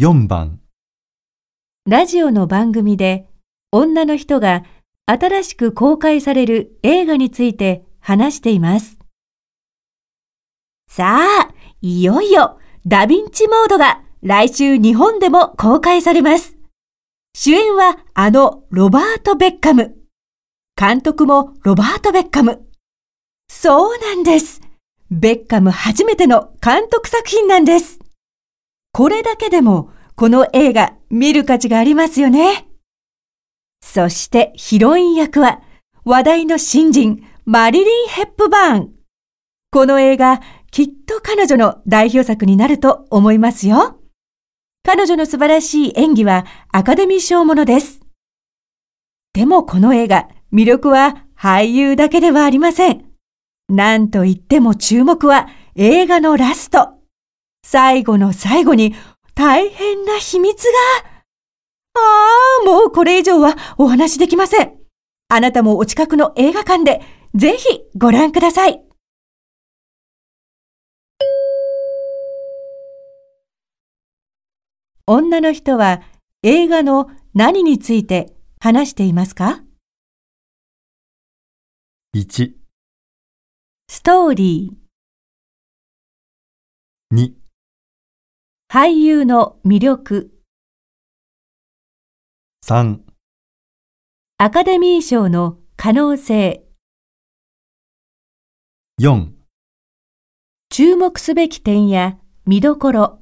4番ラジオの番組で女の人が新しく公開される映画について話しています。さあ、いよいよダヴィンチモードが来週日本でも公開されます。主演はあのロバート・ベッカム。監督もロバート・ベッカム。そうなんです。ベッカム初めての監督作品なんです。これだけでもこの映画見る価値がありますよね。そしてヒロイン役は話題の新人マリリン・ヘップバーン。この映画きっと彼女の代表作になると思いますよ。彼女の素晴らしい演技はアカデミー賞ものです。でもこの映画、魅力は俳優だけではありません。なんといっても注目は映画のラスト。最後の最後に大変な秘密が。ああ、もうこれ以上はお話しできません。あなたもお近くの映画館でぜひご覧ください。女の人は映画の何について話していますか？1、ストーリー、2、俳優の魅力、3、アカデミー賞の可能性、4注目すべき点や見どころ、